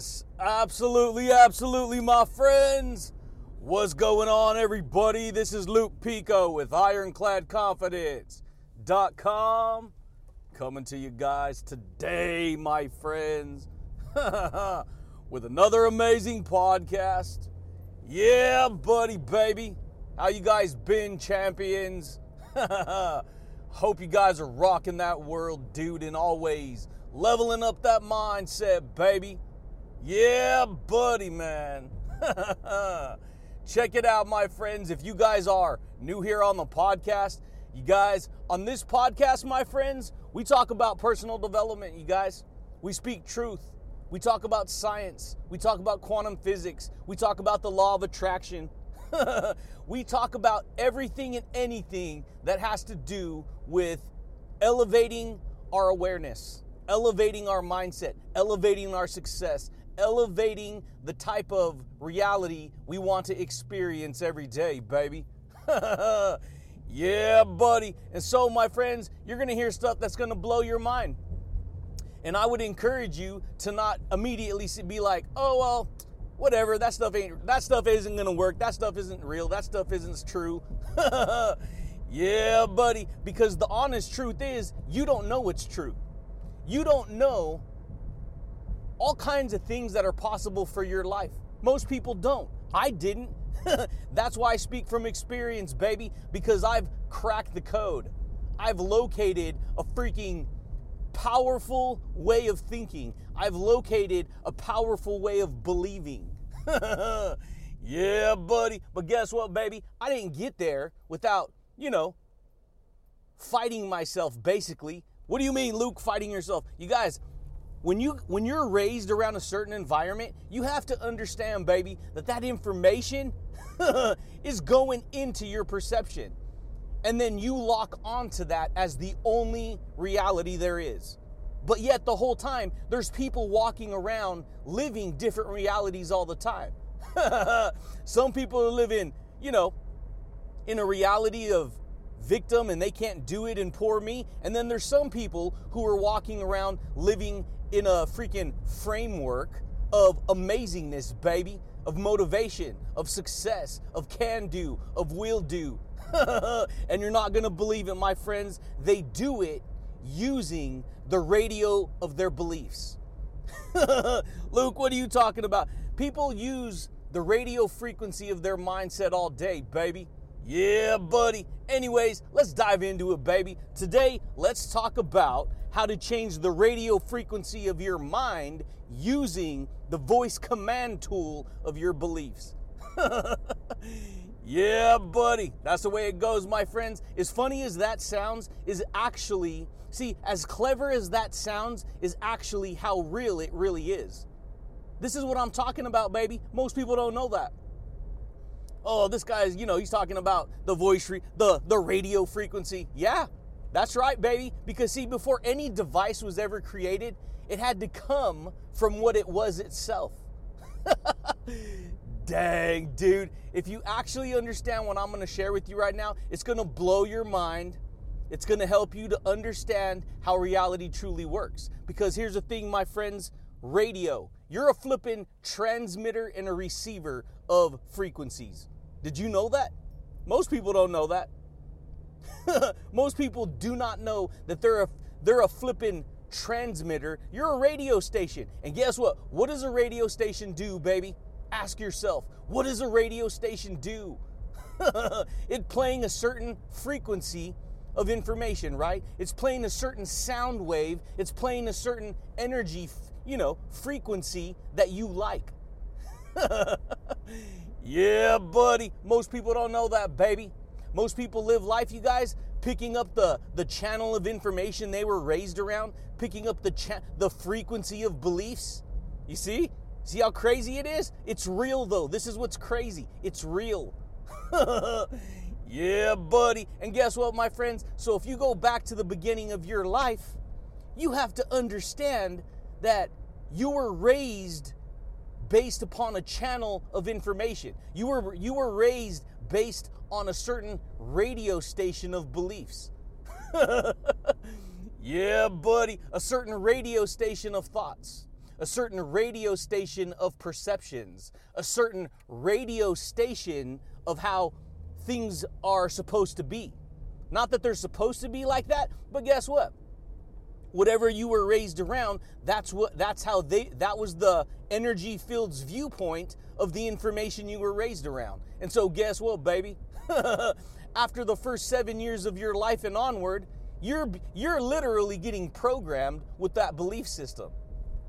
Yes, absolutely, absolutely, my friends. What's going on, everybody? This is Luke Pico with IroncladConfidence.com coming to you guys today, my friends, with another amazing podcast. Yeah, buddy, baby. How you guys been, champions? Hope you guys are rocking that world, dude, and always leveling up that mindset, baby. Yeah, buddy, man. Check it out, my friends. If you guys are new here on the podcast, you guys, on this podcast, my friends, we talk about personal development, you guys. We speak truth. We talk about science. We talk about quantum physics. We talk about the law of attraction. we talk about everything and anything that has to do with elevating our awareness, elevating our mindset, elevating our success, elevating the type of reality we want to experience every day, baby. yeah, buddy. And so, my friends, you're going to hear stuff that's going to blow your mind. And I would encourage you to not immediately be like, oh, well, whatever, that stuff ain't, that stuff isn't to work. That stuff isn't real. That stuff isn't true. yeah, buddy. Because the honest truth is, you don't know what's true. You don't know all kinds of things that are possible for your life. Most people don't. I didn't. That's why I speak from experience, baby, because I've cracked the code. I've located a freaking powerful way of thinking. I've located a powerful way of believing. yeah, buddy. But guess what, baby? I didn't get there without, you know, fighting myself, basically. What do you mean, Luke, fighting yourself? You guys, when you when you're raised around a certain environment, you have to understand, baby, that that information is going into your perception. And then you lock onto that as the only reality there is. But yet the whole time there's people walking around living different realities all the time. Some people are living, you know, in a reality of victim and they can't do it and poor me. And then there's some people who are walking around living in a freaking framework of amazingness, baby, of motivation, of success, of can do, of will do. and you're not gonna believe it, my friends. They do it using the radio of their beliefs. Luke, what are you talking about? People use the radio frequency of their mindset all day, baby. Yeah, buddy. Anyways, let's dive into it, baby. Today, let's talk about how to change the radio frequency of your mind using the voice command tool of your beliefs. yeah, buddy. That's the way it goes, my friends. As funny as that sounds, is actually, see, as clever as that sounds, is actually how real it really is. This is what I'm talking about, baby. Most people don't know that. Oh, this guy's, you know, he's talking about the voice, re- the the radio frequency. Yeah, that's right, baby. Because see, before any device was ever created, it had to come from what it was itself. Dang, dude. If you actually understand what I'm going to share with you right now, it's going to blow your mind. It's going to help you to understand how reality truly works. Because here's the thing, my friends radio. You're a flipping transmitter and a receiver of frequencies. Did you know that? Most people don't know that. Most people do not know that they're a they're a flipping transmitter. You're a radio station. And guess what? What does a radio station do, baby? Ask yourself, what does a radio station do? it's playing a certain frequency of information, right? It's playing a certain sound wave, it's playing a certain energy, you know, frequency that you like. yeah, buddy. Most people don't know that, baby. Most people live life, you guys, picking up the, the channel of information they were raised around, picking up the cha- the frequency of beliefs. You see? See how crazy it is? It's real though. This is what's crazy. It's real. yeah, buddy. And guess what, my friends? So if you go back to the beginning of your life, you have to understand that you were raised based upon a channel of information. You were you were raised based on a certain radio station of beliefs. yeah, buddy, a certain radio station of thoughts, a certain radio station of perceptions, a certain radio station of how things are supposed to be. Not that they're supposed to be like that, but guess what? Whatever you were raised around, that's what that's how they that was the energy field's viewpoint of the information you were raised around. And so guess what, baby? After the first 7 years of your life and onward, you're you're literally getting programmed with that belief system.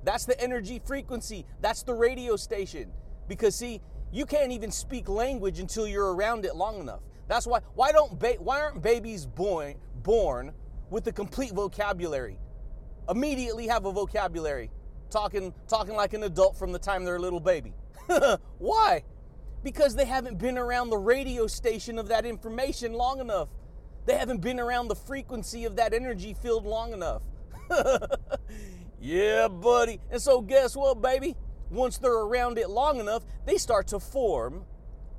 That's the energy frequency. That's the radio station. Because see, you can't even speak language until you're around it long enough. That's why why don't ba- why aren't babies born born with a complete vocabulary? Immediately have a vocabulary, talking talking like an adult from the time they're a little baby. why? Because they haven't been around the radio station of that information long enough. They haven't been around the frequency of that energy field long enough. yeah, buddy. And so, guess what, baby? Once they're around it long enough, they start to form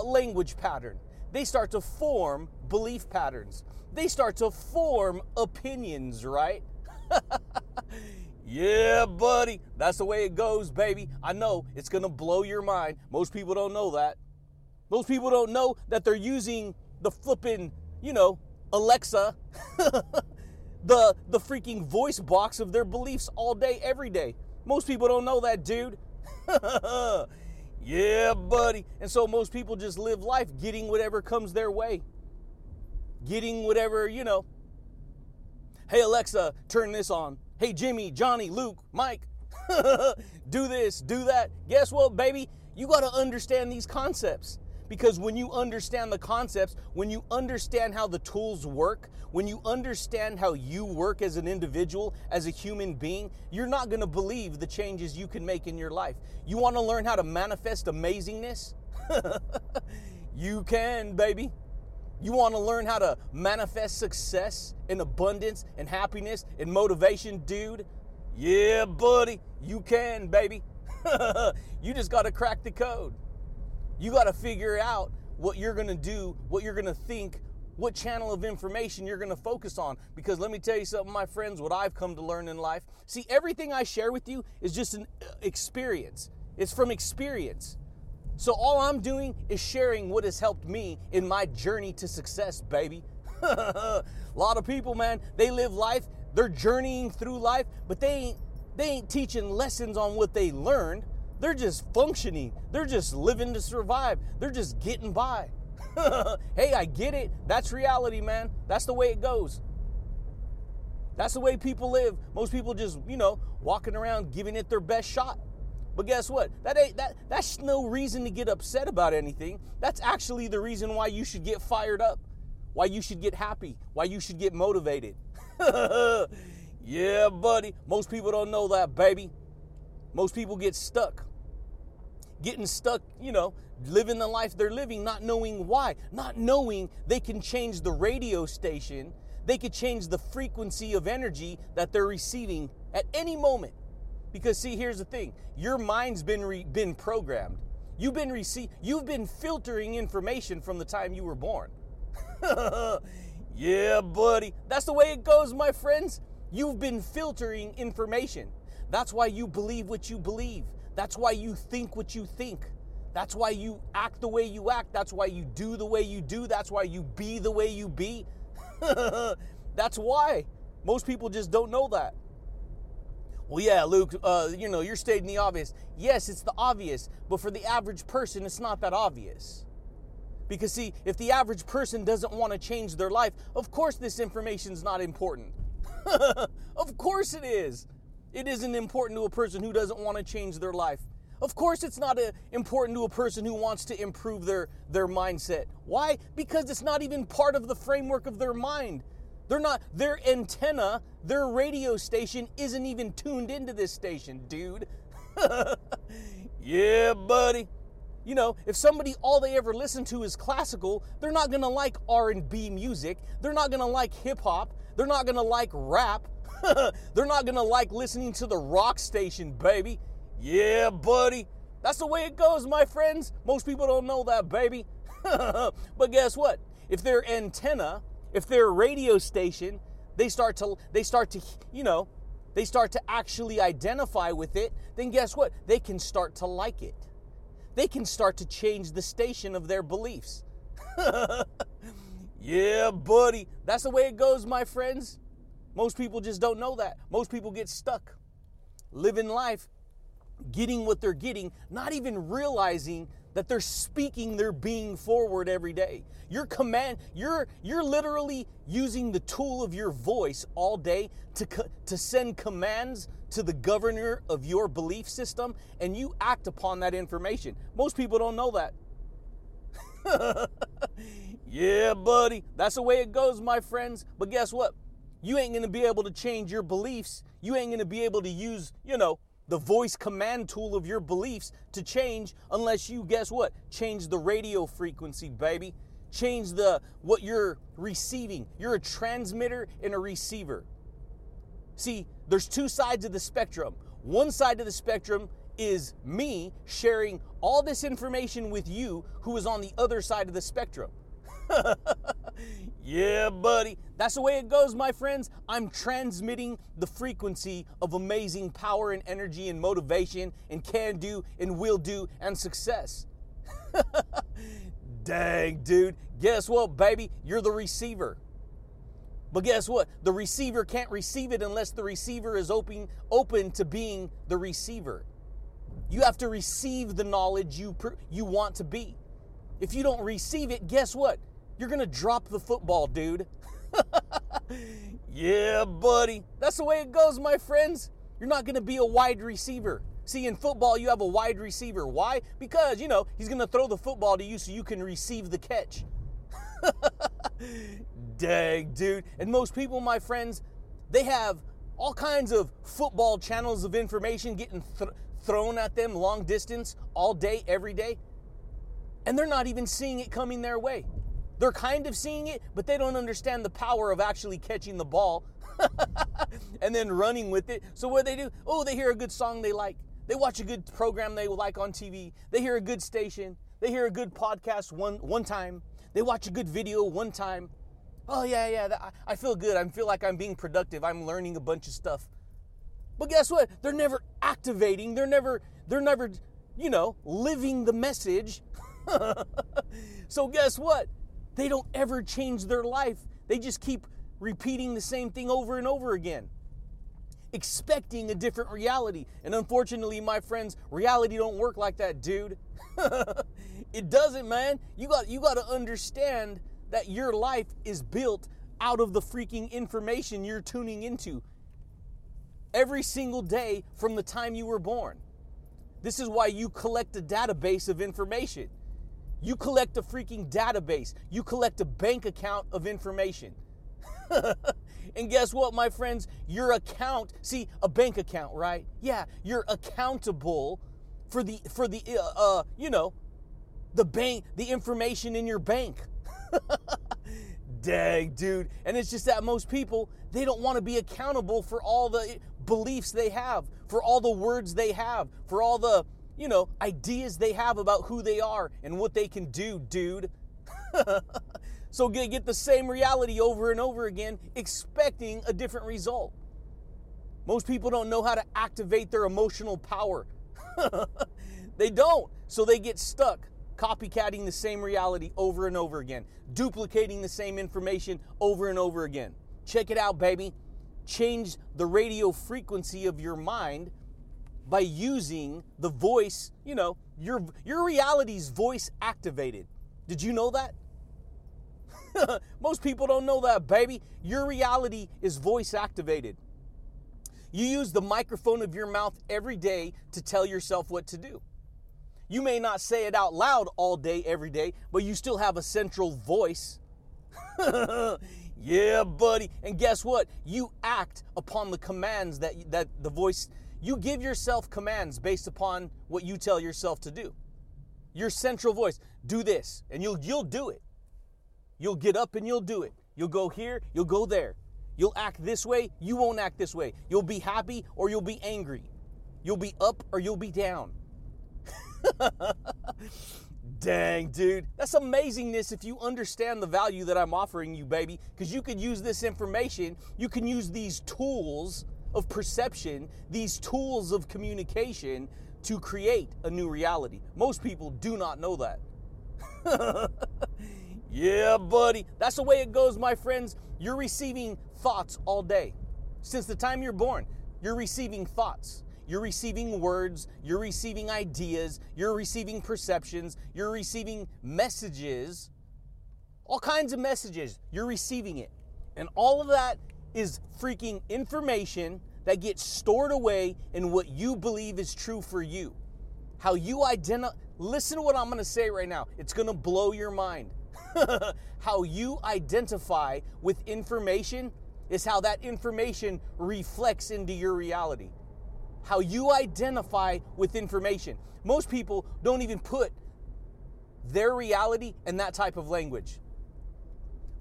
a language pattern. They start to form belief patterns. They start to form opinions, right? yeah, buddy. That's the way it goes, baby. I know it's going to blow your mind. Most people don't know that. Most people don't know that they're using the flipping, you know, Alexa, the the freaking voice box of their beliefs all day, every day. Most people don't know that, dude. yeah, buddy. And so most people just live life getting whatever comes their way. Getting whatever, you know. Hey, Alexa, turn this on. Hey, Jimmy, Johnny, Luke, Mike, do this, do that. Guess what, baby? You got to understand these concepts. Because when you understand the concepts, when you understand how the tools work, when you understand how you work as an individual, as a human being, you're not going to believe the changes you can make in your life. You want to learn how to manifest amazingness? you can, baby. You want to learn how to manifest success and abundance and happiness and motivation, dude? Yeah, buddy, you can, baby. you just got to crack the code. You got to figure out what you're going to do, what you're going to think, what channel of information you're going to focus on. Because let me tell you something, my friends, what I've come to learn in life. See, everything I share with you is just an uh, experience, it's from experience. So all I'm doing is sharing what has helped me in my journey to success, baby. a lot of people, man, they live life, they're journeying through life, but they ain't they ain't teaching lessons on what they learned. They're just functioning. They're just living to survive. They're just getting by. hey, I get it. That's reality, man. That's the way it goes. That's the way people live. Most people just, you know, walking around giving it their best shot. But guess what? That ain't that that's no reason to get upset about anything. That's actually the reason why you should get fired up. Why you should get happy. Why you should get motivated. yeah, buddy. Most people don't know that, baby. Most people get stuck getting stuck, you know, living the life they're living, not knowing why, not knowing they can change the radio station, they could change the frequency of energy that they're receiving at any moment. Because see, here's the thing: your mind's been re- been programmed. You've been rece- you've been filtering information from the time you were born. yeah, buddy. That's the way it goes, my friends. You've been filtering information. That's why you believe what you believe. That's why you think what you think. That's why you act the way you act. That's why you do the way you do. That's why you be the way you be. That's why. Most people just don't know that. Well, yeah, Luke, uh, you know, you're stating the obvious. Yes, it's the obvious, but for the average person, it's not that obvious. Because, see, if the average person doesn't want to change their life, of course this information's not important. of course it is. It isn't important to a person who doesn't want to change their life. Of course, it's not a, uh, important to a person who wants to improve their, their mindset. Why? Because it's not even part of the framework of their mind. They're not, their antenna, their radio station isn't even tuned into this station, dude. yeah, buddy. You know, if somebody all they ever listen to is classical, they're not going to like R&B music. They're not going to like hip hop. They're not going to like rap. They're not gonna like listening to the rock station, baby. Yeah, buddy. That's the way it goes, my friends. Most people don't know that, baby. but guess what? If their antenna, if they're a radio station, they start to they start to, you know, they start to actually identify with it, then guess what? They can start to like it. They can start to change the station of their beliefs. yeah, buddy. That's the way it goes, my friends. Most people just don't know that. Most people get stuck living life, getting what they're getting, not even realizing that they're speaking their being forward every day. Your command, you're you're literally using the tool of your voice all day to to send commands to the governor of your belief system and you act upon that information. Most people don't know that. yeah, buddy. That's the way it goes, my friends. But guess what? You ain't going to be able to change your beliefs. You ain't going to be able to use, you know, the voice command tool of your beliefs to change unless you guess what? Change the radio frequency baby. Change the what you're receiving. You're a transmitter and a receiver. See there's two sides of the spectrum. One side of the spectrum is me sharing all this information with you who is on the other side of the spectrum yeah, buddy. That's the way it goes, my friends. I'm transmitting the frequency of amazing power and energy and motivation and can do and will do and success. Dang, dude. Guess what, baby? You're the receiver. But guess what? The receiver can't receive it unless the receiver is open, open to being the receiver. You have to receive the knowledge you, you want to be. If you don't receive it, guess what? You're going to drop the football, dude. yeah, buddy. That's the way it goes, my friends. You're not going to be a wide receiver. See, in football, you have a wide receiver. Why? Because, you know, he's going to throw the football to you so you can receive the catch. Dang, dude. And most people, my friends, they have all kinds of football channels of information getting th- thrown at them long distance all day, every day. And they're not even seeing it coming their way. They're kind of seeing it, but they don't understand the power of actually catching the ball and then running with it. So what they do? Oh, they hear a good song they like. They watch a good program they like on TV. They hear a good station. They hear a good podcast one one time. They watch a good video one time. Oh yeah, yeah. I feel good. I feel like I'm being productive. I'm learning a bunch of stuff. But guess what? They're never activating. They're never. They're never. You know, living the message. so guess what? They don't ever change their life. They just keep repeating the same thing over and over again, expecting a different reality. And unfortunately, my friends, reality don't work like that, dude. it doesn't, man. You got you got to understand that your life is built out of the freaking information you're tuning into every single day from the time you were born. This is why you collect a database of information. You collect a freaking database. You collect a bank account of information. and guess what, my friends? Your account, see, a bank account, right? Yeah, you're accountable for the for the uh, uh you know, the bank, the information in your bank. Dang, dude. And it's just that most people, they don't want to be accountable for all the beliefs they have, for all the words they have, for all the you know, ideas they have about who they are and what they can do, dude. so get, get the same reality over and over again, expecting a different result. Most people don't know how to activate their emotional power. they don't. So they get stuck copycatting the same reality over and over again, duplicating the same information over and over again. Check it out, baby. Change the radio frequency of your mind by using the voice, you know, your your reality's voice activated. Did you know that? Most people don't know that, baby. Your reality is voice activated. You use the microphone of your mouth every day to tell yourself what to do. You may not say it out loud all day, every day, but you still have a central voice. yeah, buddy. And guess what? You act upon the commands that, that the voice you give yourself commands based upon what you tell yourself to do. Your central voice, do this, and you'll you'll do it. You'll get up and you'll do it. You'll go here, you'll go there. You'll act this way, you won't act this way. You'll be happy or you'll be angry. You'll be up or you'll be down. Dang, dude. That's amazingness if you understand the value that I'm offering you, baby. Because you could use this information, you can use these tools of perception, these tools of communication to create a new reality. Most people do not know that. yeah, buddy. That's the way it goes, my friends. You're receiving thoughts all day. Since the time you're born, you're receiving thoughts. You're receiving words, you're receiving ideas, you're receiving perceptions, you're receiving messages, all kinds of messages. You're receiving it. And all of that is freaking information that gets stored away in what you believe is true for you. How you identify, listen to what I'm gonna say right now. It's gonna blow your mind. how you identify with information is how that information reflects into your reality. How you identify with information. Most people don't even put their reality in that type of language.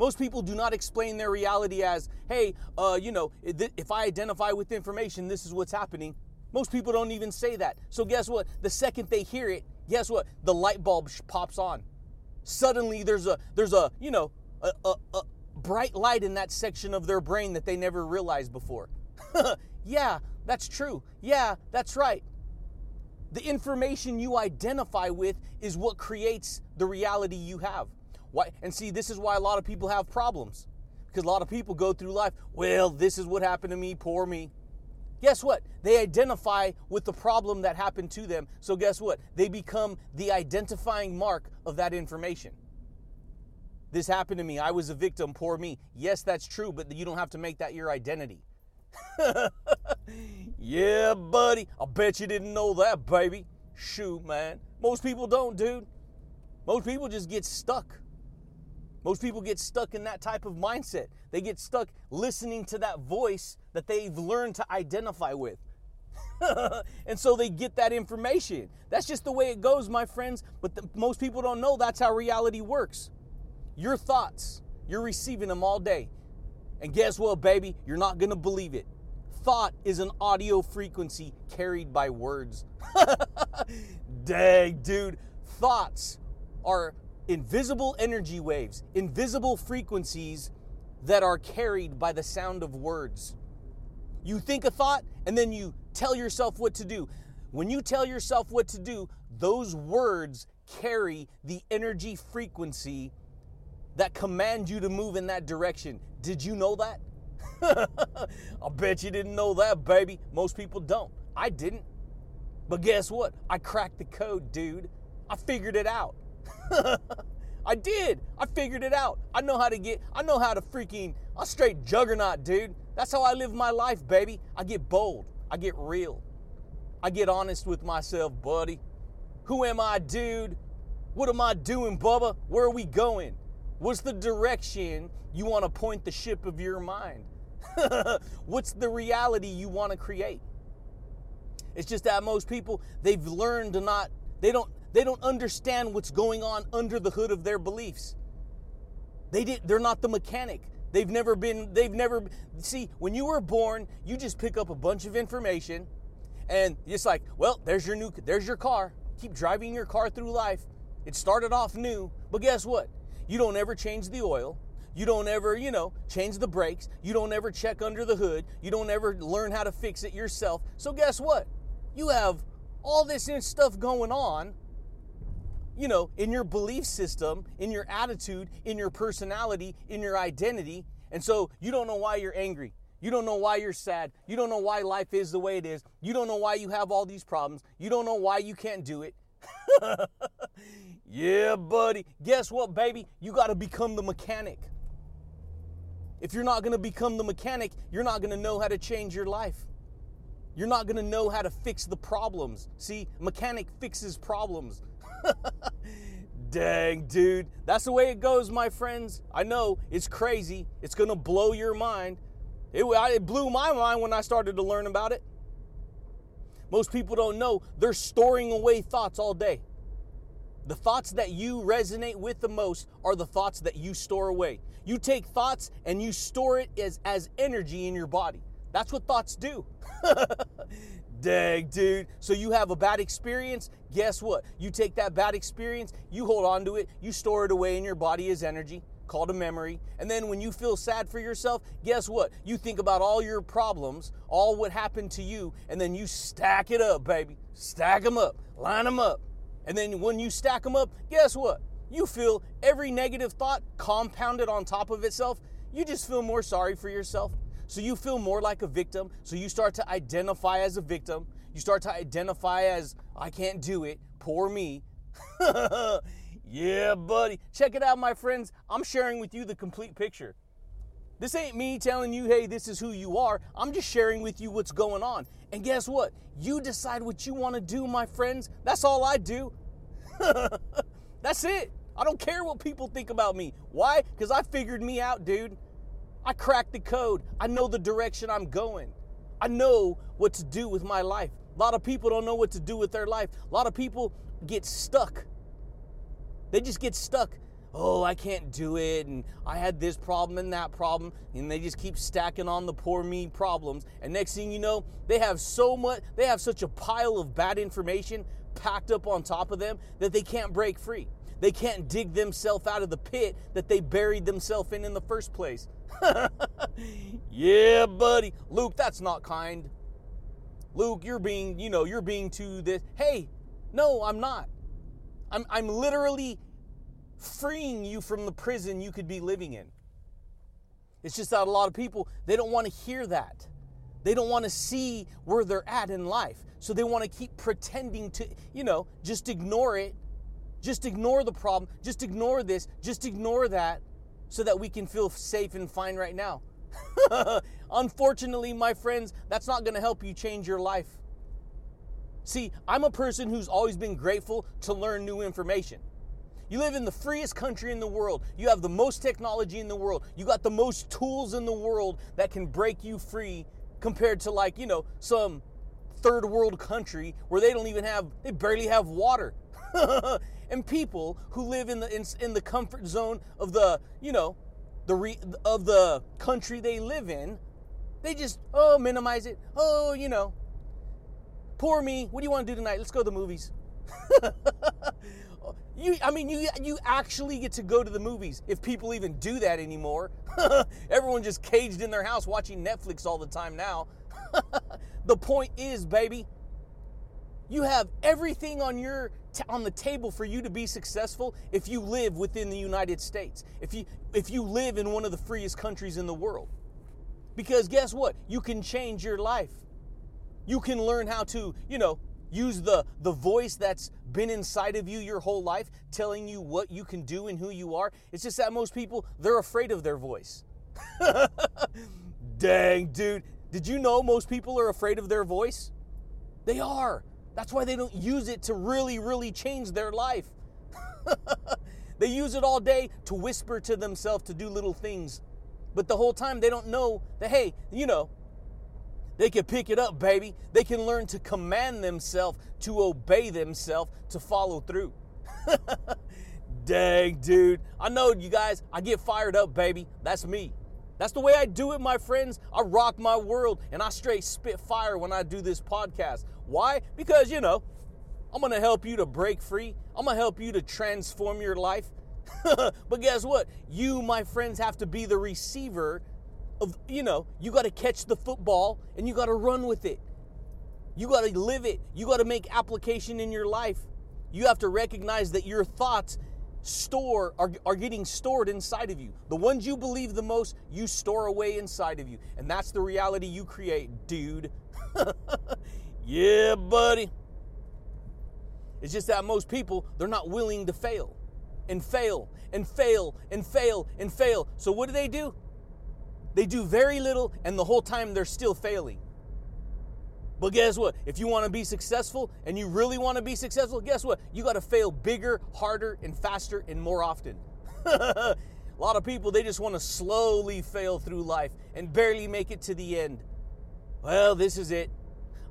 Most people do not explain their reality as, hey, uh, you know, if I identify with information, this is what's happening. Most people don't even say that. So, guess what? The second they hear it, guess what? The light bulb pops on. Suddenly, there's a, there's a, you know, a, a, a bright light in that section of their brain that they never realized before. yeah, that's true. Yeah, that's right. The information you identify with is what creates the reality you have. Why? And see, this is why a lot of people have problems. Because a lot of people go through life, well, this is what happened to me, poor me. Guess what? They identify with the problem that happened to them. So, guess what? They become the identifying mark of that information. This happened to me. I was a victim, poor me. Yes, that's true, but you don't have to make that your identity. yeah, buddy. I bet you didn't know that, baby. Shoot, man. Most people don't, dude. Most people just get stuck. Most people get stuck in that type of mindset. They get stuck listening to that voice that they've learned to identify with. and so they get that information. That's just the way it goes, my friends. But the, most people don't know that's how reality works. Your thoughts, you're receiving them all day. And guess what, baby? You're not going to believe it. Thought is an audio frequency carried by words. Dang, dude. Thoughts are invisible energy waves, invisible frequencies that are carried by the sound of words. You think a thought and then you tell yourself what to do. When you tell yourself what to do, those words carry the energy frequency that command you to move in that direction. Did you know that? I bet you didn't know that, baby. Most people don't. I didn't. But guess what? I cracked the code, dude. I figured it out. I did. I figured it out. I know how to get, I know how to freaking, I'm straight juggernaut, dude. That's how I live my life, baby. I get bold. I get real. I get honest with myself, buddy. Who am I, dude? What am I doing, Bubba? Where are we going? What's the direction you want to point the ship of your mind? What's the reality you want to create? It's just that most people, they've learned to not, they don't, they don't understand what's going on under the hood of their beliefs. They did they're not the mechanic. They've never been they've never see, when you were born, you just pick up a bunch of information and it's like, well, there's your new there's your car. Keep driving your car through life. It started off new, but guess what? You don't ever change the oil. You don't ever, you know, change the brakes. You don't ever check under the hood. You don't ever learn how to fix it yourself. So guess what? You have all this stuff going on you know, in your belief system, in your attitude, in your personality, in your identity. And so you don't know why you're angry. You don't know why you're sad. You don't know why life is the way it is. You don't know why you have all these problems. You don't know why you can't do it. yeah, buddy. Guess what, baby? You got to become the mechanic. If you're not going to become the mechanic, you're not going to know how to change your life. You're not going to know how to fix the problems. See, mechanic fixes problems. Dang, dude. That's the way it goes, my friends. I know it's crazy. It's going to blow your mind. It, it blew my mind when I started to learn about it. Most people don't know they're storing away thoughts all day. The thoughts that you resonate with the most are the thoughts that you store away. You take thoughts and you store it as, as energy in your body. That's what thoughts do. Dang, dude. So you have a bad experience. Guess what? You take that bad experience, you hold on to it, you store it away in your body as energy. called a memory. And then when you feel sad for yourself, guess what? You think about all your problems, all what happened to you, and then you stack it up, baby. Stack them up, line them up. And then when you stack them up, guess what? You feel every negative thought compounded on top of itself. You just feel more sorry for yourself. So you feel more like a victim. So you start to identify as a victim. You start to identify as, I can't do it, poor me. yeah, buddy. Check it out, my friends. I'm sharing with you the complete picture. This ain't me telling you, hey, this is who you are. I'm just sharing with you what's going on. And guess what? You decide what you want to do, my friends. That's all I do. That's it. I don't care what people think about me. Why? Because I figured me out, dude. I cracked the code. I know the direction I'm going. I know what to do with my life. A lot of people don't know what to do with their life. A lot of people get stuck. They just get stuck. Oh, I can't do it. And I had this problem and that problem. And they just keep stacking on the poor me problems. And next thing you know, they have so much, they have such a pile of bad information packed up on top of them that they can't break free. They can't dig themselves out of the pit that they buried themselves in in the first place. yeah, buddy. Luke, that's not kind. Luke, you're being, you know, you're being too this. Hey, no, I'm not. I'm, I'm literally freeing you from the prison you could be living in. It's just that a lot of people, they don't want to hear that. They don't want to see where they're at in life. So they want to keep pretending to, you know, just ignore it. Just ignore the problem. Just ignore this. Just ignore that so that we can feel safe and fine right now. Unfortunately, my friends, that's not going to help you change your life. See, I'm a person who's always been grateful to learn new information. You live in the freest country in the world. You have the most technology in the world. You got the most tools in the world that can break you free compared to like, you know, some third world country where they don't even have they barely have water. and people who live in the in, in the comfort zone of the, you know, the re, of the country they live in, they just oh minimize it. Oh, you know, poor me. What do you want to do tonight? Let's go to the movies. You, I mean, you you actually get to go to the movies if people even do that anymore. Everyone just caged in their house watching Netflix all the time now. the point is, baby, you have everything on your t- on the table for you to be successful if you live within the United States. If you if you live in one of the freest countries in the world. Because guess what? You can change your life. You can learn how to, you know, use the the voice that's been inside of you your whole life telling you what you can do and who you are it's just that most people they're afraid of their voice dang dude did you know most people are afraid of their voice they are that's why they don't use it to really really change their life they use it all day to whisper to themselves to do little things but the whole time they don't know that hey you know they can pick it up, baby. They can learn to command themselves, to obey themselves, to follow through. Dang, dude. I know you guys, I get fired up, baby. That's me. That's the way I do it, my friends. I rock my world and I straight spit fire when I do this podcast. Why? Because, you know, I'm gonna help you to break free. I'm gonna help you to transform your life. but guess what? You, my friends, have to be the receiver of, you know, you got to catch the football and you got to run with it. You got to live it. You got to make application in your life. You have to recognize that your thoughts store are, are getting stored inside of you. The ones you believe the most, you store away inside of you. And that's the reality you create, dude. yeah, buddy. It's just that most people, they're not willing to fail and fail and fail and fail and fail. So what do they do? They do very little, and the whole time they're still failing. But guess what? If you want to be successful and you really want to be successful, guess what? You got to fail bigger, harder, and faster and more often. A lot of people, they just want to slowly fail through life and barely make it to the end. Well, this is it.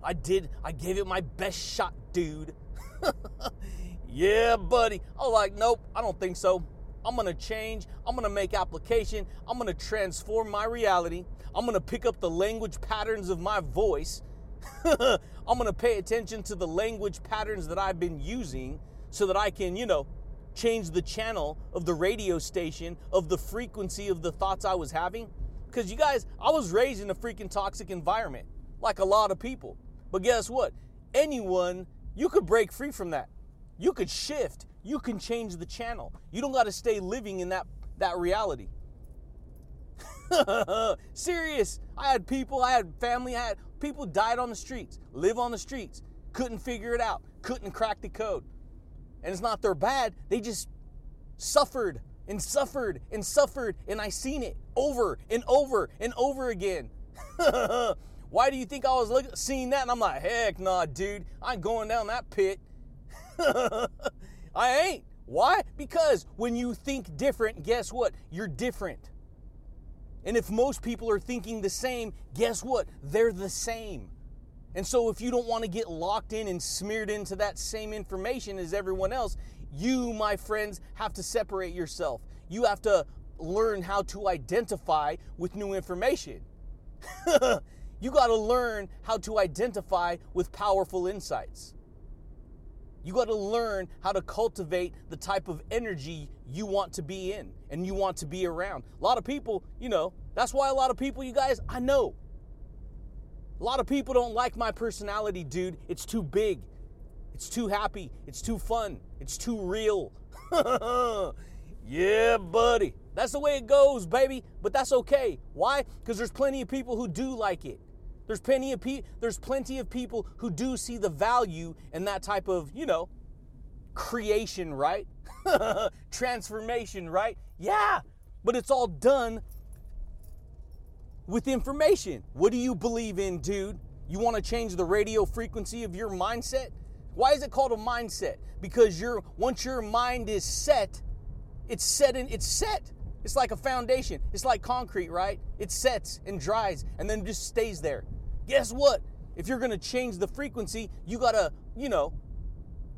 I did, I gave it my best shot, dude. yeah, buddy. I'm like, nope, I don't think so. I'm gonna change. I'm gonna make application. I'm gonna transform my reality. I'm gonna pick up the language patterns of my voice. I'm gonna pay attention to the language patterns that I've been using so that I can, you know, change the channel of the radio station of the frequency of the thoughts I was having. Because you guys, I was raised in a freaking toxic environment, like a lot of people. But guess what? Anyone, you could break free from that. You could shift. You can change the channel. You don't got to stay living in that that reality. Serious. I had people, I had family, I had people died on the streets, live on the streets, couldn't figure it out, couldn't crack the code. And it's not their bad, they just suffered and suffered and suffered, and I seen it over and over and over again. Why do you think I was looking, seeing that? And I'm like, heck nah, dude, I'm going down that pit. I ain't. Why? Because when you think different, guess what? You're different. And if most people are thinking the same, guess what? They're the same. And so if you don't want to get locked in and smeared into that same information as everyone else, you, my friends, have to separate yourself. You have to learn how to identify with new information. you got to learn how to identify with powerful insights. You got to learn how to cultivate the type of energy you want to be in and you want to be around. A lot of people, you know, that's why a lot of people, you guys, I know. A lot of people don't like my personality, dude. It's too big. It's too happy. It's too fun. It's too real. yeah, buddy. That's the way it goes, baby. But that's okay. Why? Because there's plenty of people who do like it. There's plenty of pe- there's plenty of people who do see the value in that type of, you know, creation, right? Transformation, right? Yeah. But it's all done with information. What do you believe in, dude? You want to change the radio frequency of your mindset? Why is it called a mindset? Because your once your mind is set, it's set in it's set. It's like a foundation. It's like concrete, right? It sets and dries and then just stays there. Guess what? If you're going to change the frequency, you got to, you know,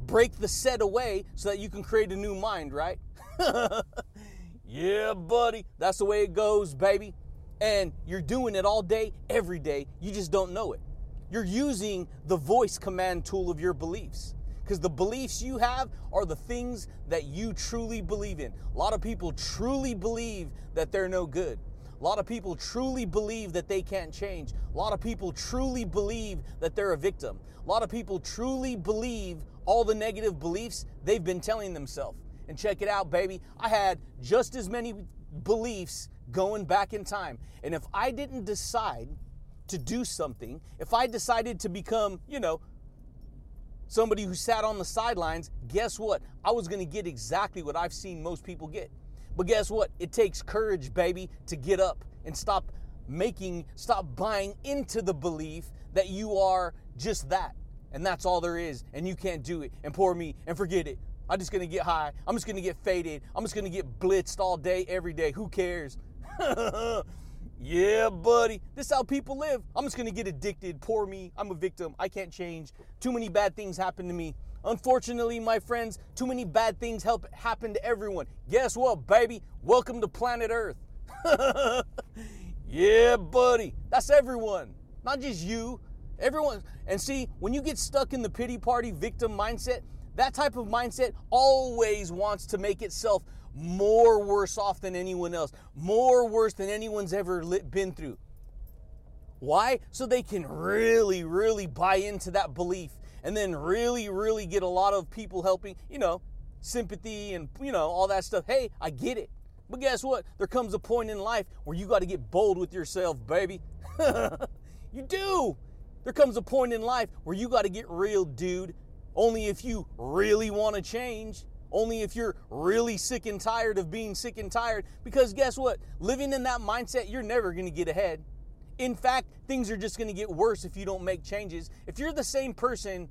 break the set away so that you can create a new mind, right? yeah, buddy. That's the way it goes, baby. And you're doing it all day, every day. You just don't know it. You're using the voice command tool of your beliefs because the beliefs you have are the things that you truly believe in. A lot of people truly believe that they're no good. A lot of people truly believe that they can't change. A lot of people truly believe that they're a victim. A lot of people truly believe all the negative beliefs they've been telling themselves. And check it out, baby. I had just as many beliefs going back in time. And if I didn't decide to do something, if I decided to become, you know, somebody who sat on the sidelines, guess what? I was going to get exactly what I've seen most people get. But guess what? It takes courage, baby, to get up and stop making, stop buying into the belief that you are just that. And that's all there is. And you can't do it. And poor me. And forget it. I'm just gonna get high. I'm just gonna get faded. I'm just gonna get blitzed all day, every day. Who cares? yeah, buddy. This is how people live. I'm just gonna get addicted. Poor me. I'm a victim. I can't change. Too many bad things happen to me. Unfortunately, my friends, too many bad things help happen to everyone. Guess what, baby? Welcome to planet Earth. yeah, buddy. That's everyone. Not just you. Everyone. And see, when you get stuck in the pity party victim mindset, that type of mindset always wants to make itself more worse off than anyone else, more worse than anyone's ever been through. Why? So they can really, really buy into that belief and then really, really get a lot of people helping, you know, sympathy and, you know, all that stuff. Hey, I get it. But guess what? There comes a point in life where you got to get bold with yourself, baby. you do. There comes a point in life where you got to get real, dude. Only if you really want to change. Only if you're really sick and tired of being sick and tired. Because guess what? Living in that mindset, you're never going to get ahead. In fact, things are just going to get worse if you don't make changes. If you're the same person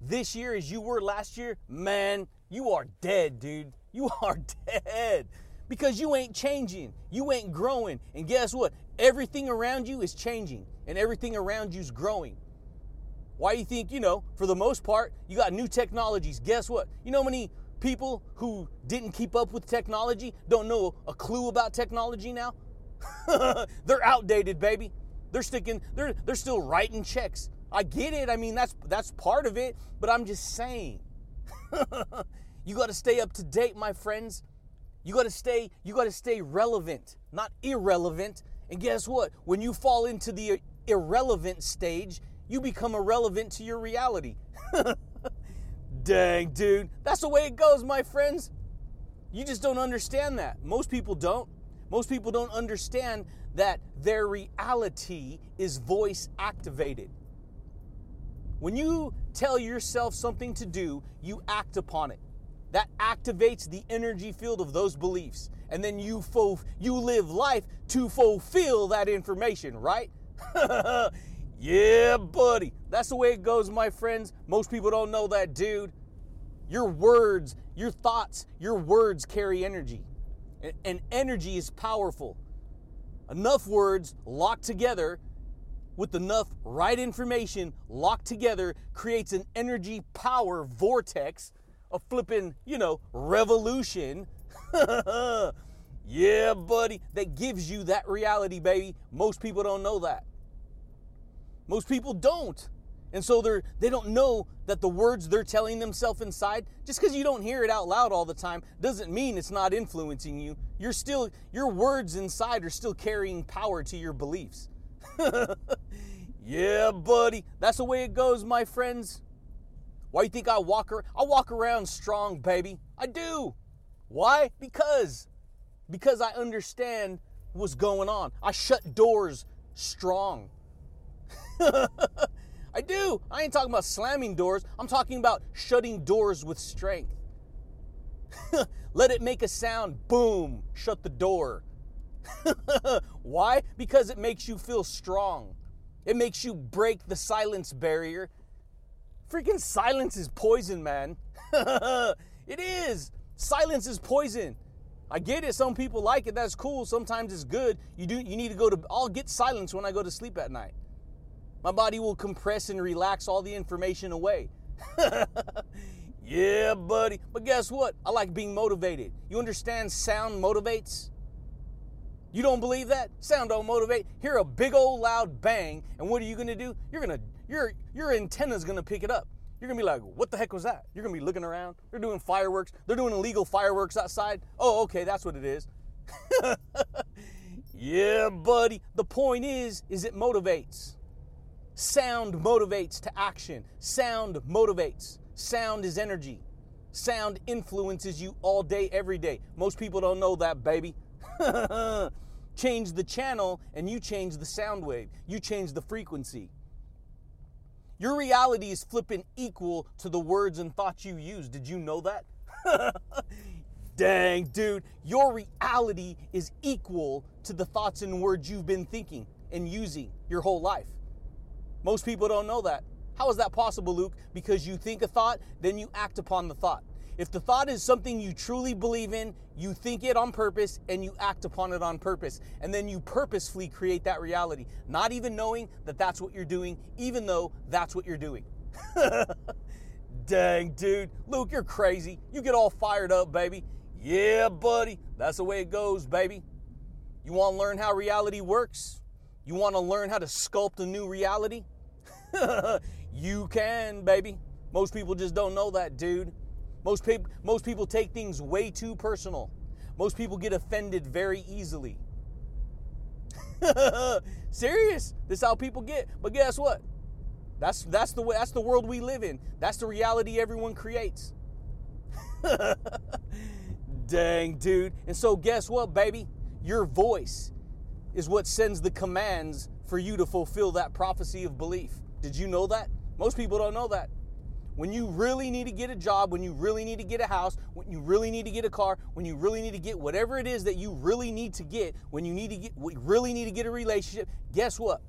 this year as you were last year, man, you are dead, dude. You are dead because you ain't changing. You ain't growing. And guess what? Everything around you is changing and everything around you is growing. Why you think, you know, for the most part, you got new technologies. Guess what? You know many people who didn't keep up with technology don't know a clue about technology now? they're outdated, baby. They're sticking. They're they're still writing checks. I get it. I mean, that's that's part of it. But I'm just saying. You got to stay up to date, my friends. You got to stay you got to stay relevant, not irrelevant. And guess what? When you fall into the irrelevant stage, you become irrelevant to your reality. Dang, dude. That's the way it goes, my friends. You just don't understand that. Most people don't. Most people don't understand that their reality is voice activated. When you tell yourself something to do, you act upon it. That activates the energy field of those beliefs. And then you fo- you live life to fulfill that information, right? yeah, buddy. That's the way it goes, my friends. Most people don't know that, dude. Your words, your thoughts, your words carry energy. And energy is powerful. Enough words locked together with enough right information locked together creates an energy power vortex, a flipping, you know, revolution. yeah, buddy, that gives you that reality, baby. Most people don't know that. Most people don't. And so they're they don't know that the words they're telling themselves inside, just because you don't hear it out loud all the time, doesn't mean it's not influencing you. You're still your words inside are still carrying power to your beliefs. yeah, buddy. That's the way it goes, my friends. Why you think I walk around? I walk around strong, baby. I do. Why? Because because I understand what's going on. I shut doors strong. I do. I ain't talking about slamming doors. I'm talking about shutting doors with strength. Let it make a sound. Boom. Shut the door. Why? Because it makes you feel strong. It makes you break the silence barrier. Freaking silence is poison, man. it is. Silence is poison. I get it. Some people like it. That's cool. Sometimes it's good. You do. You need to go to. I'll get silence when I go to sleep at night. My body will compress and relax all the information away. yeah, buddy. But guess what? I like being motivated. You understand sound motivates? You don't believe that? Sound don't motivate. Hear a big old loud bang, and what are you gonna do? You're gonna your your antenna's gonna pick it up. You're gonna be like, what the heck was that? You're gonna be looking around. They're doing fireworks. They're doing illegal fireworks outside. Oh, okay, that's what it is. yeah, buddy. The point is, is it motivates. Sound motivates to action. Sound motivates. Sound is energy. Sound influences you all day, every day. Most people don't know that, baby. change the channel and you change the sound wave. You change the frequency. Your reality is flipping equal to the words and thoughts you use. Did you know that? Dang, dude. Your reality is equal to the thoughts and words you've been thinking and using your whole life. Most people don't know that. How is that possible, Luke? Because you think a thought, then you act upon the thought. If the thought is something you truly believe in, you think it on purpose and you act upon it on purpose. And then you purposefully create that reality, not even knowing that that's what you're doing, even though that's what you're doing. Dang, dude. Luke, you're crazy. You get all fired up, baby. Yeah, buddy. That's the way it goes, baby. You want to learn how reality works? You want to learn how to sculpt a new reality? you can, baby. Most people just don't know that, dude. Most people most people take things way too personal. Most people get offended very easily. Serious. This is how people get. But guess what? That's that's the way that's the world we live in. That's the reality everyone creates. Dang, dude. And so guess what, baby? Your voice is what sends the commands for you to fulfill that prophecy of belief. Did you know that? Most people don't know that. When you really need to get a job, when you really need to get a house, when you really need to get a car, when you really need to get whatever it is that you really need to get, when you need to get really need to get a relationship, guess what?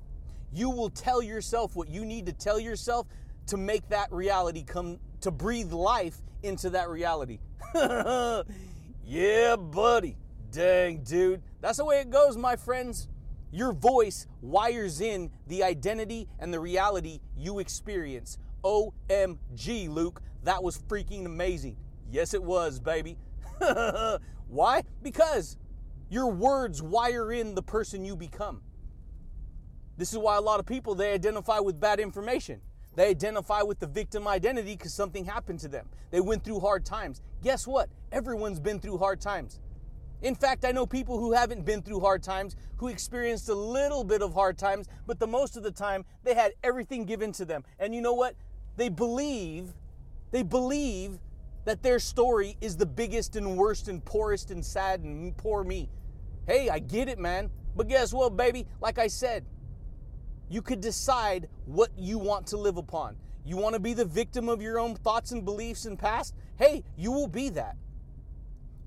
You will tell yourself what you need to tell yourself to make that reality come to breathe life into that reality. yeah, buddy. Dang, dude. That's the way it goes, my friends. Your voice wires in the identity and the reality you experience. OMG, Luke. That was freaking amazing. Yes, it was, baby. Why? Because your words wire in the person you become. This is why a lot of people they identify with bad information They identify with the victim identity because something happened to them. They went through hard times. Guess what? Everyone's been through hard times. In fact, I know people who haven't been through hard times, who experienced a little bit of hard times, but the most of the time they had everything given to them. And you know what? They believe, they believe that their story is the biggest and worst and poorest and sad and poor me. Hey, I get it, man. But guess what, baby? Like I said, you could decide what you want to live upon. You want to be the victim of your own thoughts and beliefs and past? Hey, you will be that.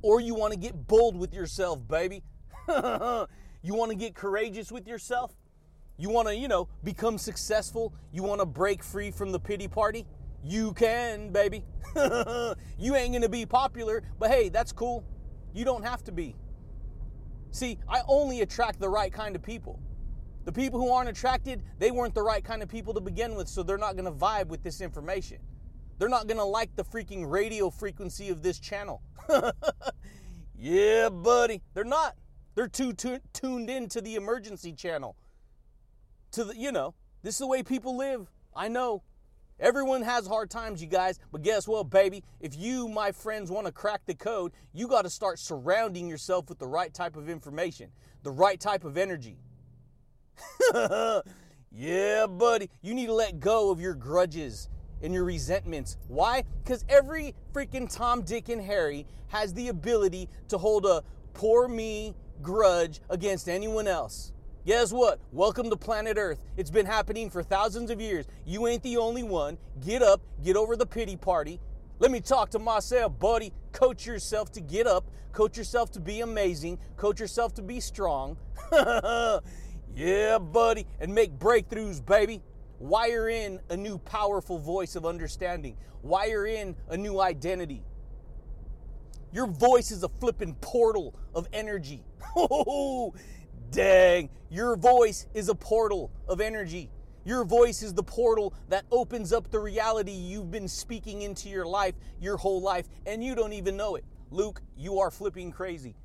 Or you want to get bold with yourself, baby. you want to get courageous with yourself? You want to, you know, become successful? You want to break free from the pity party? You can, baby. you ain't going to be popular, but hey, that's cool. You don't have to be. See, I only attract the right kind of people. The people who aren't attracted, they weren't the right kind of people to begin with, so they're not going to vibe with this information. They're not going to like the freaking radio frequency of this channel. yeah, buddy. They're not. They're too tu- tuned in to the emergency channel. To the, you know, this is the way people live. I know. Everyone has hard times, you guys, but guess what, baby? If you, my friends, want to crack the code, you got to start surrounding yourself with the right type of information, the right type of energy. yeah, buddy, you need to let go of your grudges and your resentments. Why? Because every freaking Tom, Dick, and Harry has the ability to hold a poor me grudge against anyone else. Guess what? Welcome to planet Earth. It's been happening for thousands of years. You ain't the only one. Get up, get over the pity party. Let me talk to myself, buddy. Coach yourself to get up, coach yourself to be amazing, coach yourself to be strong. yeah, buddy, and make breakthroughs, baby. Wire in a new powerful voice of understanding, wire in a new identity. Your voice is a flipping portal of energy. Oh, Dang, your voice is a portal of energy. Your voice is the portal that opens up the reality you've been speaking into your life your whole life, and you don't even know it. Luke, you are flipping crazy.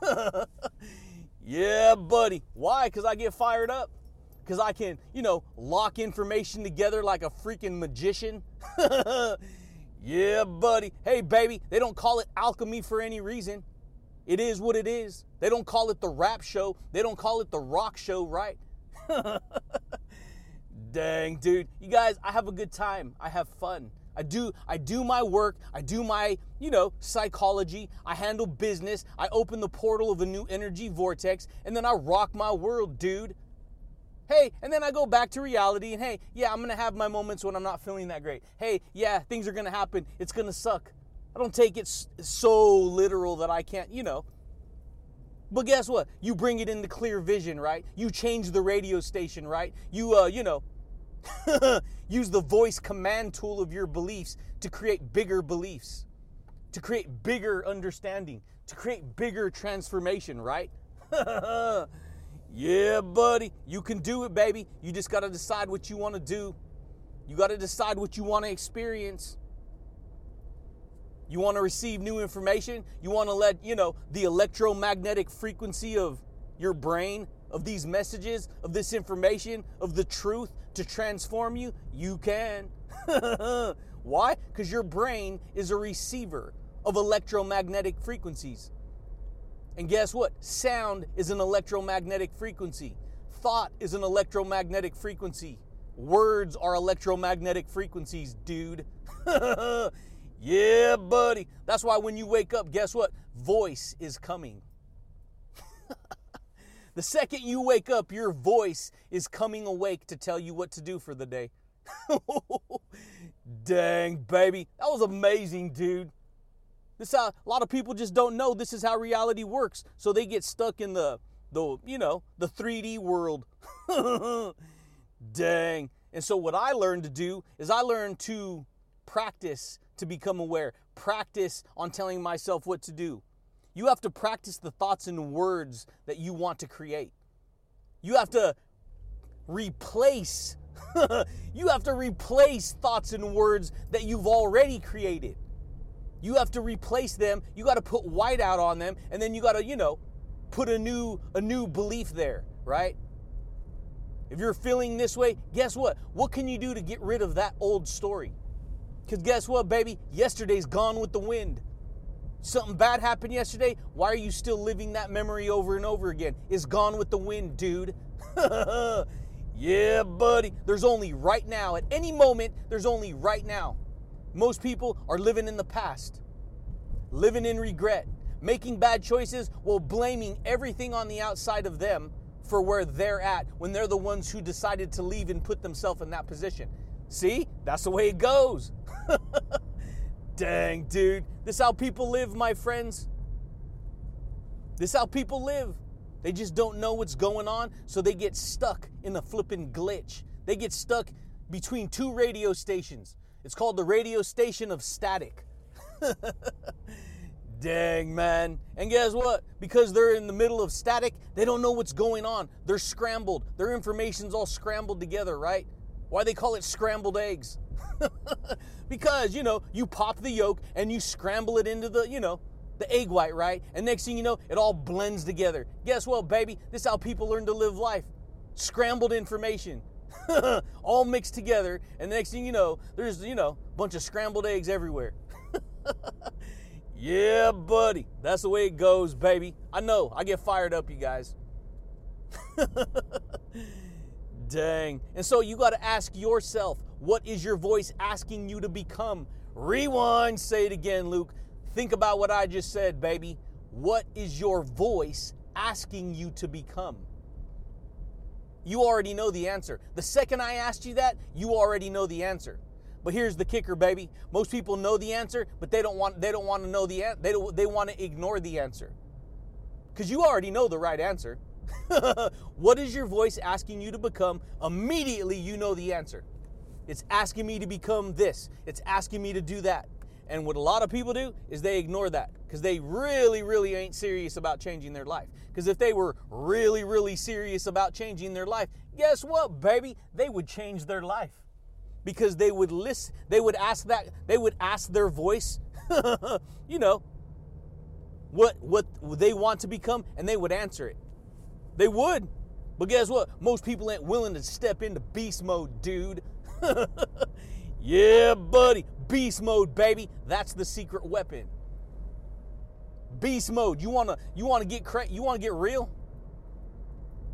yeah, buddy. Why? Because I get fired up. Because I can, you know, lock information together like a freaking magician. yeah, buddy. Hey, baby, they don't call it alchemy for any reason. It is what it is. They don't call it the rap show. They don't call it the rock show, right? Dang, dude. You guys, I have a good time. I have fun. I do I do my work, I do my, you know, psychology, I handle business, I open the portal of a new energy vortex, and then I rock my world, dude. Hey, and then I go back to reality and hey, yeah, I'm to have my moments when I'm not feeling that great. Hey, yeah, things are to happen. It's to suck. I don't take it so literal that I can't, you know. But guess what? You bring it into clear vision, right? You change the radio station, right? You, uh, you know, use the voice command tool of your beliefs to create bigger beliefs, to create bigger understanding, to create bigger transformation, right? yeah, buddy. You can do it, baby. You just got to decide what you want to do. You got to decide what you want to experience. You want to receive new information? You want to let, you know, the electromagnetic frequency of your brain, of these messages, of this information, of the truth to transform you? You can. Why? Because your brain is a receiver of electromagnetic frequencies. And guess what? Sound is an electromagnetic frequency. Thought is an electromagnetic frequency. Words are electromagnetic frequencies, dude. Yeah, buddy. That's why when you wake up, guess what? Voice is coming. the second you wake up, your voice is coming awake to tell you what to do for the day. Dang, baby. That was amazing, dude. This how a lot of people just don't know this is how reality works. So they get stuck in the the, you know, the 3D world. Dang. And so what I learned to do is I learned to practice to become aware. Practice on telling myself what to do. You have to practice the thoughts and words that you want to create. You have to replace you have to replace thoughts and words that you've already created. You have to replace them. You got to put white out on them and then you got to, you know, put a new a new belief there, right? If you're feeling this way, guess what? What can you do to get rid of that old story? Because guess what, baby? Yesterday's gone with the wind. Something bad happened yesterday. Why are you still living that memory over and over again? It's gone with the wind, dude. yeah, buddy. There's only right now. At any moment, there's only right now. Most people are living in the past, living in regret, making bad choices while blaming everything on the outside of them for where they're at when they're the ones who decided to leave and put themselves in that position. See? That's the way it goes. Dang, dude. This how people live, my friends. This how people live. They just don't know what's going on, so they get stuck in a flipping glitch. They get stuck between two radio stations. It's called the radio station of static. Dang, man. And guess what? Because they're in the middle of static, they don't know what's going on. They're scrambled. Their information's all scrambled together, right? Why they call it scrambled eggs? because, you know, you pop the yolk and you scramble it into the, you know, the egg white, right? And next thing you know, it all blends together. Guess what, baby? This is how people learn to live life. Scrambled information. all mixed together, and the next thing you know, there's, you know, a bunch of scrambled eggs everywhere. yeah, buddy. That's the way it goes, baby. I know. I get fired up, you guys. Dang. And so you got to ask yourself, what is your voice asking you to become? Rewind, say it again, Luke. Think about what I just said, baby. What is your voice asking you to become? You already know the answer. The second I asked you that, you already know the answer. But here's the kicker, baby. Most people know the answer, but they don't want they don't want to know the they don't, they want to ignore the answer. Cuz you already know the right answer. what is your voice asking you to become? Immediately you know the answer. It's asking me to become this. It's asking me to do that. And what a lot of people do is they ignore that because they really, really ain't serious about changing their life. Because if they were really, really serious about changing their life, guess what, baby? They would change their life because they would listen. They would ask that. They would ask their voice, you know, what what they want to become, and they would answer it. They would. But guess what? Most people ain't willing to step into beast mode, dude. yeah, buddy. Beast mode, baby. That's the secret weapon. Beast mode. You wanna you wanna get cra- you wanna get real?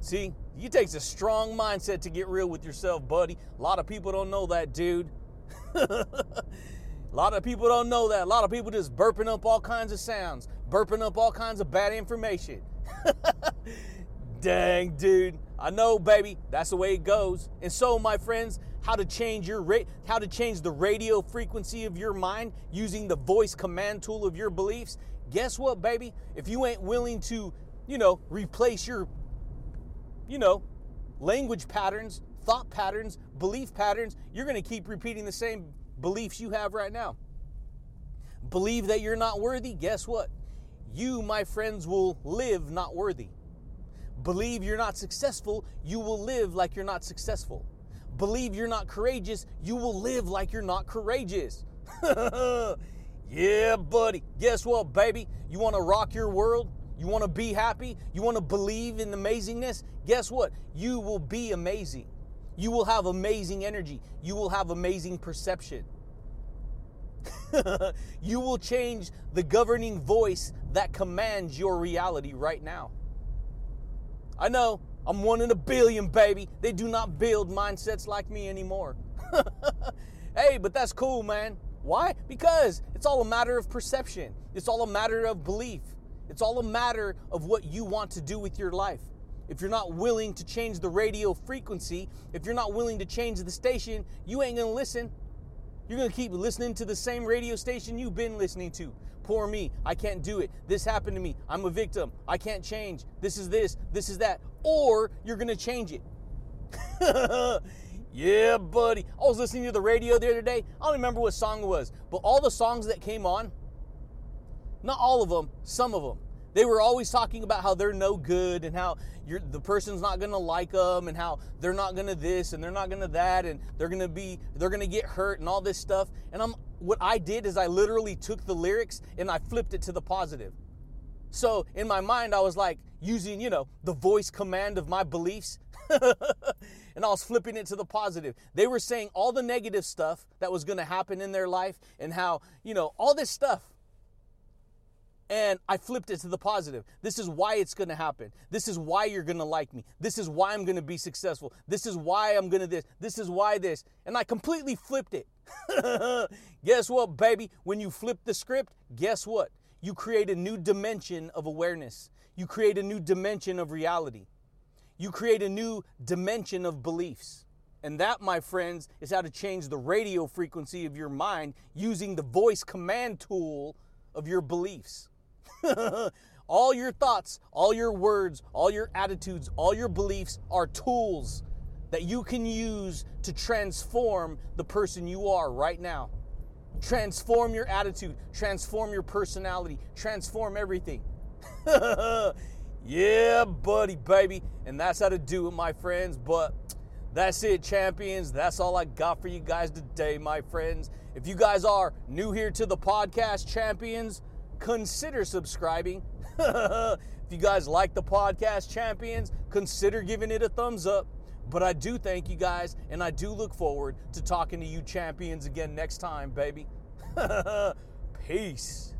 See, it takes a strong mindset to get real with yourself, buddy. A lot of people don't know that, dude. a lot of people don't know that. A lot of people just burping up all kinds of sounds, burping up all kinds of bad information. Dang, dude. I know, baby. That's the way it goes. And so, my friends, how to change your rate, how to change the radio frequency of your mind using the voice command tool of your beliefs. Guess what, baby? If you ain't willing to, you know, replace your you know, language patterns, thought patterns, belief patterns, you're going to keep repeating the same beliefs you have right now. Believe that you're not worthy, guess what? You, my friends, will live not worthy. Believe you're not successful, you will live like you're not successful. Believe you're not courageous, you will live like you're not courageous. yeah, buddy. Guess what, baby? You want to rock your world? You want to be happy? You want to believe in amazingness? Guess what? You will be amazing. You will have amazing energy. You will have amazing perception. you will change the governing voice that commands your reality right now. I know, I'm one in a billion, baby. They do not build mindsets like me anymore. hey, but that's cool, man. Why? Because it's all a matter of perception, it's all a matter of belief. It's all a matter of what you want to do with your life. If you're not willing to change the radio frequency, if you're not willing to change the station, you ain't gonna listen. You're gonna keep listening to the same radio station you've been listening to. Poor me, I can't do it. This happened to me. I'm a victim. I can't change. This is this, this is that. Or you're gonna change it. yeah, buddy. I was listening to the radio the other day. I don't remember what song it was, but all the songs that came on, not all of them, some of them. They were always talking about how they're no good and how the person's not going to like them and how they're not going to this and they're not going to that and they're going to be they're going to get hurt and all this stuff. And I'm what I did is I literally took the lyrics and I flipped it to the positive. So in my mind I was like using, you know, the voice command of my beliefs. and I was flipping it to the positive. They were saying all the negative stuff that was going to happen in their life and how, you know, all this stuff. And I flipped it to the positive. This is why it's going to happen. This is why you're going to like me. This is why I'm going to be successful. This is why I'm going to this. This is why this. And I completely flipped it. guess what, baby? When you flip the script, guess what? You create a new dimension of awareness. You create a new dimension of reality. You create a new dimension of beliefs. And that, my friends, is how to change the radio frequency of your mind using the voice command tool of your beliefs. all your thoughts, all your words, all your attitudes, all your beliefs are tools that you can use to transform the person you are right now. Transform your attitude, transform your personality, transform everything. yeah, buddy, baby. And that's how to do it, my friends. But that's it, champions. That's all I got for you guys today, my friends. If you guys are new here to the podcast, champions, consider subscribing. if you guys like the podcast, champions, consider giving it a thumbs up. But I do thank you guys, and I do look forward to talking to you champions again next time, baby. Peace.